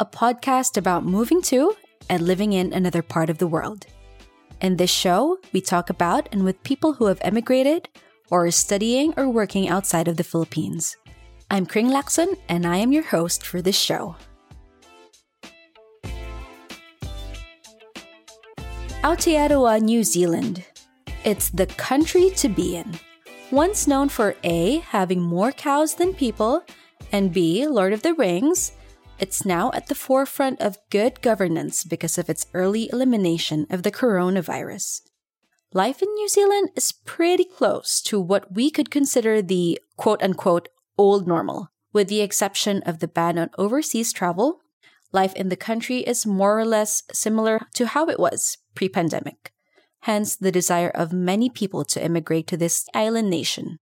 a podcast about moving to and living in another part of the world. In this show, we talk about and with people who have emigrated or are studying or working outside of the Philippines. I'm Kring Lacson, and I am your host for this show. Aotearoa, New Zealand. It's the country to be in. Once known for A, having more cows than people, and B, Lord of the Rings, it's now at the forefront of good governance because of its early elimination of the coronavirus. Life in New Zealand is pretty close to what we could consider the quote unquote old normal. With the exception of the ban on overseas travel, life in the country is more or less similar to how it was pre pandemic. Hence, the desire of many people to immigrate to this island nation.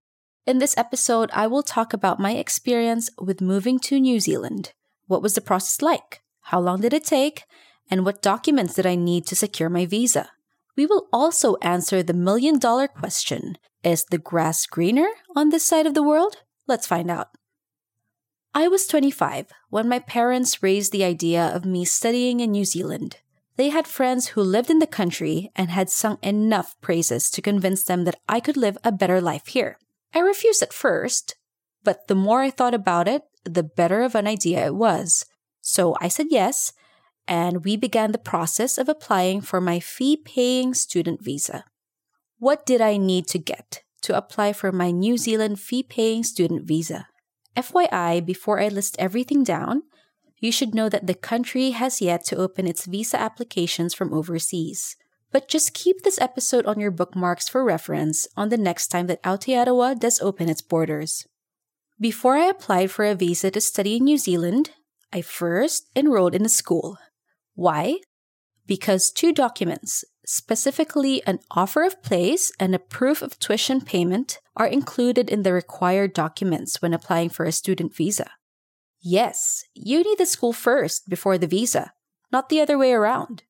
In this episode, I will talk about my experience with moving to New Zealand. What was the process like? How long did it take? And what documents did I need to secure my visa? We will also answer the million dollar question Is the grass greener on this side of the world? Let's find out. I was 25 when my parents raised the idea of me studying in New Zealand. They had friends who lived in the country and had sung enough praises to convince them that I could live a better life here. I refused at first, but the more I thought about it, the better of an idea it was. So I said yes, and we began the process of applying for my fee paying student visa. What did I need to get to apply for my New Zealand fee paying student visa? FYI, before I list everything down, you should know that the country has yet to open its visa applications from overseas. But just keep this episode on your bookmarks for reference on the next time that Aotearoa does open its borders. Before I applied for a visa to study in New Zealand, I first enrolled in a school. Why? Because two documents, specifically an offer of place and a proof of tuition payment, are included in the required documents when applying for a student visa. Yes, you need the school first before the visa, not the other way around.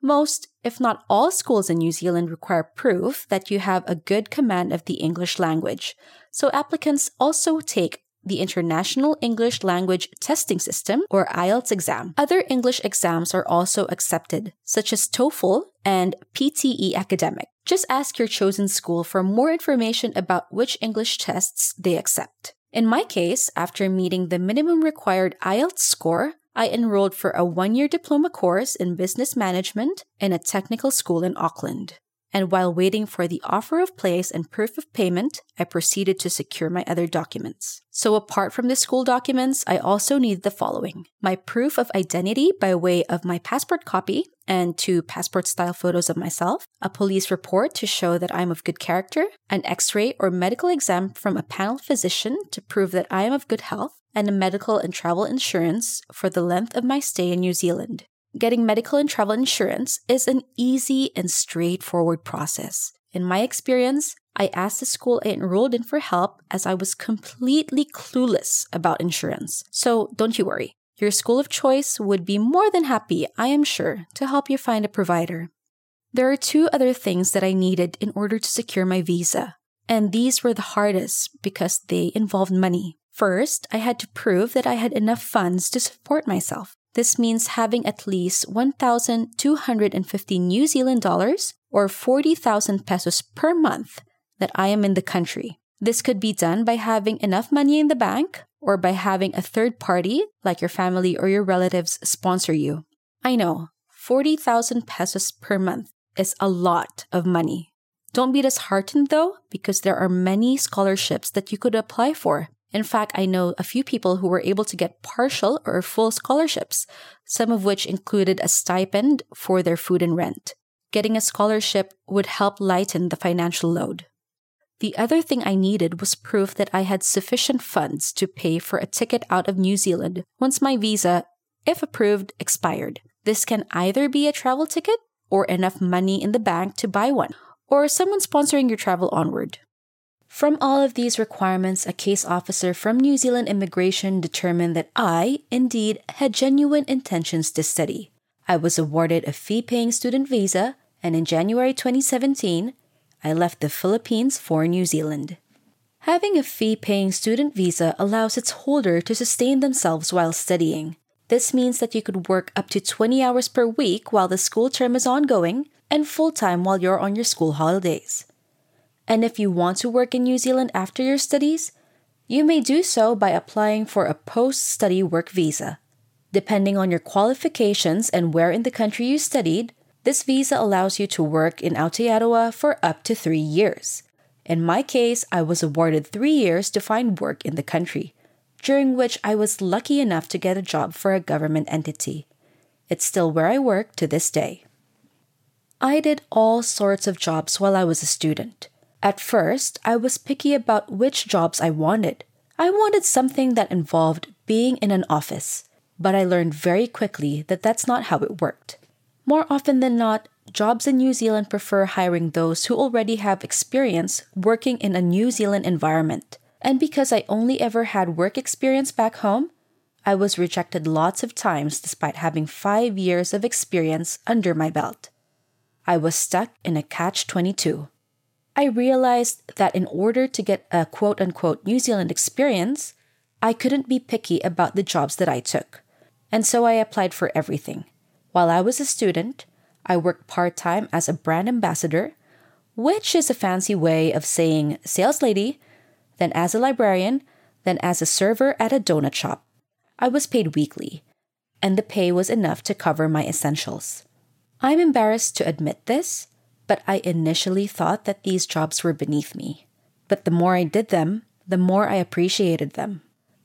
Most, if not all, schools in New Zealand require proof that you have a good command of the English language, so applicants also take the International English Language Testing System, or IELTS exam. Other English exams are also accepted, such as TOEFL and PTE Academic. Just ask your chosen school for more information about which English tests they accept. In my case, after meeting the minimum required IELTS score, I enrolled for a one year diploma course in business management in a technical school in Auckland. And while waiting for the offer of place and proof of payment, I proceeded to secure my other documents. So, apart from the school documents, I also needed the following my proof of identity by way of my passport copy and two passport style photos of myself, a police report to show that I'm of good character, an x ray or medical exam from a panel physician to prove that I am of good health, and a medical and travel insurance for the length of my stay in New Zealand. Getting medical and travel insurance is an easy and straightforward process. In my experience, I asked the school I enrolled in for help as I was completely clueless about insurance. So don't you worry. Your school of choice would be more than happy, I am sure, to help you find a provider. There are two other things that I needed in order to secure my visa, and these were the hardest because they involved money. First, I had to prove that I had enough funds to support myself. This means having at least 1,250 New Zealand dollars or 40,000 pesos per month that I am in the country. This could be done by having enough money in the bank or by having a third party, like your family or your relatives, sponsor you. I know, 40,000 pesos per month is a lot of money. Don't be disheartened though, because there are many scholarships that you could apply for. In fact, I know a few people who were able to get partial or full scholarships, some of which included a stipend for their food and rent. Getting a scholarship would help lighten the financial load. The other thing I needed was proof that I had sufficient funds to pay for a ticket out of New Zealand once my visa, if approved, expired. This can either be a travel ticket or enough money in the bank to buy one, or someone sponsoring your travel onward. From all of these requirements, a case officer from New Zealand Immigration determined that I, indeed, had genuine intentions to study. I was awarded a fee paying student visa, and in January 2017, I left the Philippines for New Zealand. Having a fee paying student visa allows its holder to sustain themselves while studying. This means that you could work up to 20 hours per week while the school term is ongoing and full time while you're on your school holidays. And if you want to work in New Zealand after your studies, you may do so by applying for a post study work visa. Depending on your qualifications and where in the country you studied, this visa allows you to work in Aotearoa for up to three years. In my case, I was awarded three years to find work in the country, during which I was lucky enough to get a job for a government entity. It's still where I work to this day. I did all sorts of jobs while I was a student. At first, I was picky about which jobs I wanted. I wanted something that involved being in an office, but I learned very quickly that that's not how it worked. More often than not, jobs in New Zealand prefer hiring those who already have experience working in a New Zealand environment. And because I only ever had work experience back home, I was rejected lots of times despite having five years of experience under my belt. I was stuck in a catch 22. I realized that in order to get a quote unquote New Zealand experience, I couldn't be picky about the jobs that I took. And so I applied for everything while I was a student, I worked part time as a brand ambassador, which is a fancy way of saying sales lady, then as a librarian, then as a server at a donut shop. I was paid weekly, and the pay was enough to cover my essentials. I'm embarrassed to admit this, but I initially thought that these jobs were beneath me. But the more I did them, the more I appreciated them.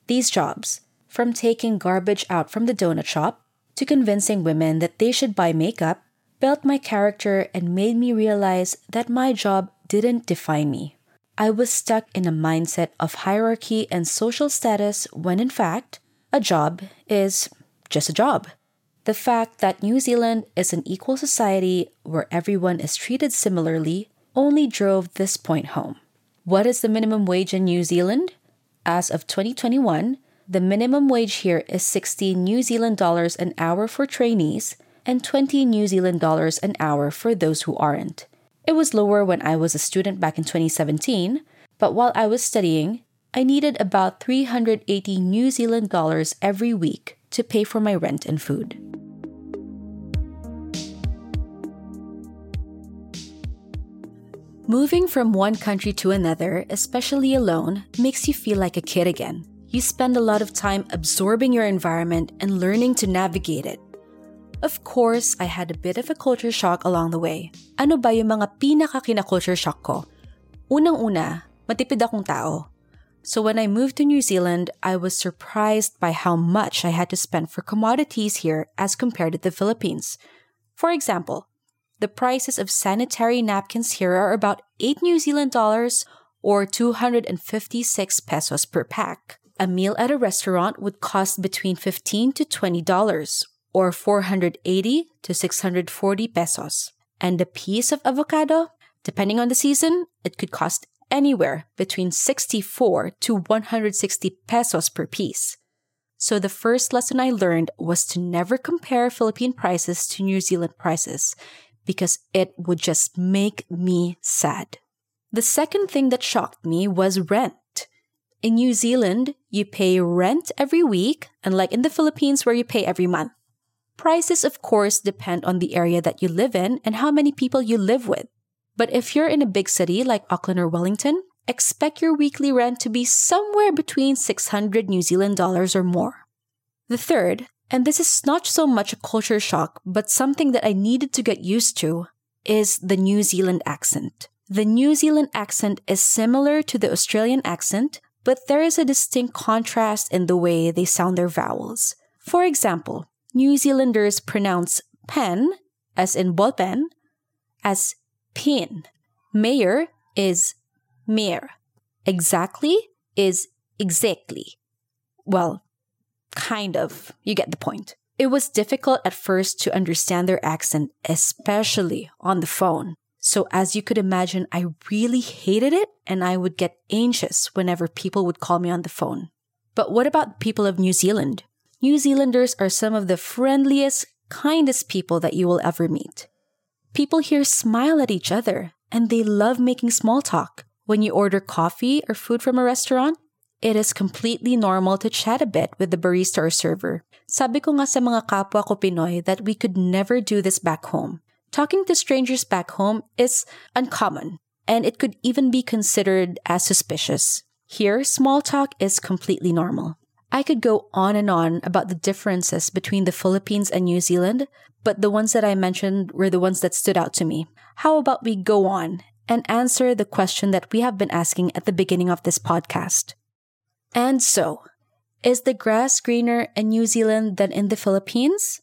These jobs, from taking garbage out from the donut shop to convincing women that they should buy makeup built my character and made me realize that my job didn't define me. I was stuck in a mindset of hierarchy and social status when in fact, a job is just a job. The fact that New Zealand is an equal society where everyone is treated similarly only drove this point home. What is the minimum wage in New Zealand? As of 2021, the minimum wage here is 60 New Zealand dollars an hour for trainees and 20 New Zealand dollars an hour for those who aren't. It was lower when I was a student back in 2017, but while I was studying, I needed about 380 New Zealand dollars every week to pay for my rent and food. Moving from one country to another, especially alone, makes you feel like a kid again you spend a lot of time absorbing your environment and learning to navigate it. Of course, I had a bit of a culture shock along the way. Ano ba yung mga pinaka kina-culture shock ko? Unang-una, matipid akong tao. So when I moved to New Zealand, I was surprised by how much I had to spend for commodities here as compared to the Philippines. For example, the prices of sanitary napkins here are about 8 New Zealand dollars or 256 pesos per pack a meal at a restaurant would cost between 15 to $20 or 480 to 640 pesos. And a piece of avocado, depending on the season, it could cost anywhere between 64 to 160 pesos per piece. So the first lesson I learned was to never compare Philippine prices to New Zealand prices because it would just make me sad. The second thing that shocked me was rent. In New Zealand, you pay rent every week, unlike in the Philippines where you pay every month. Prices, of course, depend on the area that you live in and how many people you live with. But if you're in a big city like Auckland or Wellington, expect your weekly rent to be somewhere between 600 New Zealand dollars or more. The third, and this is not so much a culture shock, but something that I needed to get used to, is the New Zealand accent. The New Zealand accent is similar to the Australian accent, but there is a distinct contrast in the way they sound their vowels. For example, New Zealanders pronounce pen, as in ballpen, as pin. Mayor is mayor. Exactly is exactly. Well, kind of. You get the point. It was difficult at first to understand their accent, especially on the phone. So, as you could imagine, I really hated it and I would get anxious whenever people would call me on the phone. But what about the people of New Zealand? New Zealanders are some of the friendliest, kindest people that you will ever meet. People here smile at each other and they love making small talk. When you order coffee or food from a restaurant, it is completely normal to chat a bit with the barista or server. Sabi ko nga sa mga kapwa ko Pinoy that we could never do this back home. Talking to strangers back home is uncommon, and it could even be considered as suspicious. Here, small talk is completely normal. I could go on and on about the differences between the Philippines and New Zealand, but the ones that I mentioned were the ones that stood out to me. How about we go on and answer the question that we have been asking at the beginning of this podcast? And so, is the grass greener in New Zealand than in the Philippines?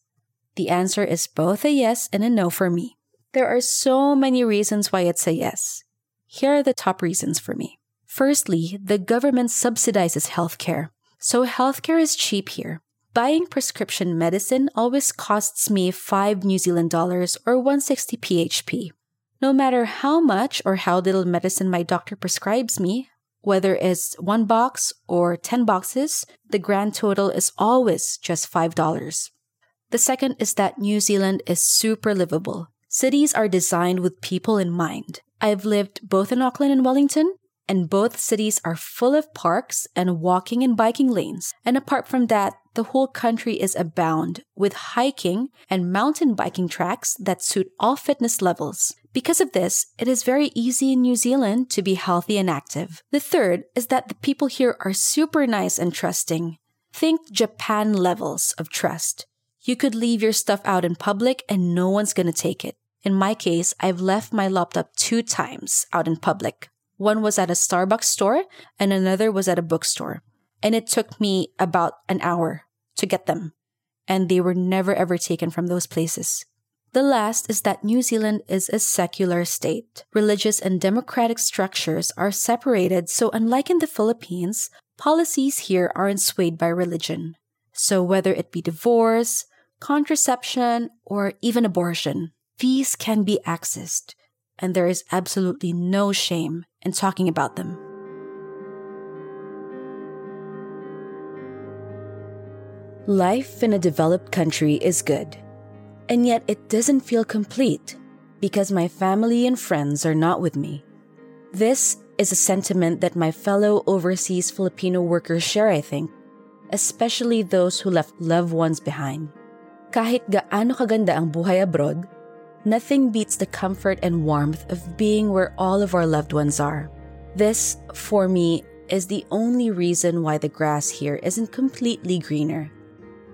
The answer is both a yes and a no for me. There are so many reasons why it's a yes. Here are the top reasons for me. Firstly, the government subsidizes healthcare, so healthcare is cheap here. Buying prescription medicine always costs me 5 New Zealand dollars or 160 PHP. No matter how much or how little medicine my doctor prescribes me, whether it's one box or 10 boxes, the grand total is always just $5. The second is that New Zealand is super livable. Cities are designed with people in mind. I've lived both in Auckland and Wellington, and both cities are full of parks and walking and biking lanes. And apart from that, the whole country is abound with hiking and mountain biking tracks that suit all fitness levels. Because of this, it is very easy in New Zealand to be healthy and active. The third is that the people here are super nice and trusting. Think Japan levels of trust. You could leave your stuff out in public and no one's gonna take it. In my case, I've left my laptop two times out in public. One was at a Starbucks store and another was at a bookstore. And it took me about an hour to get them. And they were never ever taken from those places. The last is that New Zealand is a secular state. Religious and democratic structures are separated, so unlike in the Philippines, policies here aren't swayed by religion. So whether it be divorce, contraception, or even abortion. These can be accessed, and there is absolutely no shame in talking about them. Life in a developed country is good, and yet it doesn't feel complete because my family and friends are not with me. This is a sentiment that my fellow overseas Filipino workers share, I think, especially those who left loved ones behind. Kahit gaano kaganda ang buhay abroad, nothing beats the comfort and warmth of being where all of our loved ones are. This, for me, is the only reason why the grass here isn't completely greener.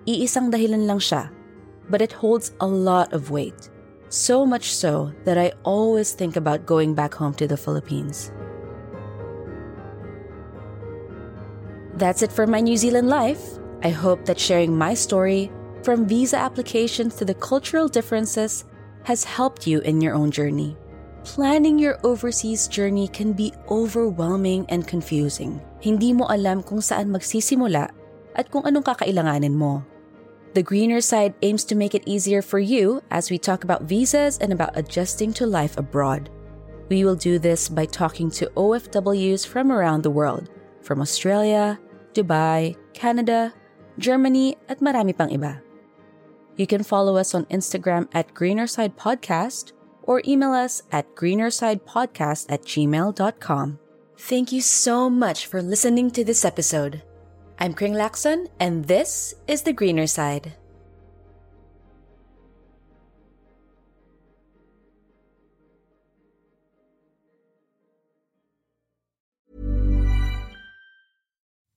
Iisang dahilan lang siya, but it holds a lot of weight. So much so that I always think about going back home to the Philippines. That's it for my New Zealand life. I hope that sharing my story from visa applications to the cultural differences, has helped you in your own journey. Planning your overseas journey can be overwhelming and confusing. Hindi mo alam kung saan magsisimula at kung anong kakailanganin mo. The Greener Side aims to make it easier for you as we talk about visas and about adjusting to life abroad. We will do this by talking to OFWs from around the world, from Australia, Dubai, Canada, Germany, at marami pang iba. You can follow us on Instagram at Greenerside Podcast or email us at greenersidepodcast at gmail.com. Thank you so much for listening to this episode. I'm Kring and this is The Greener Side.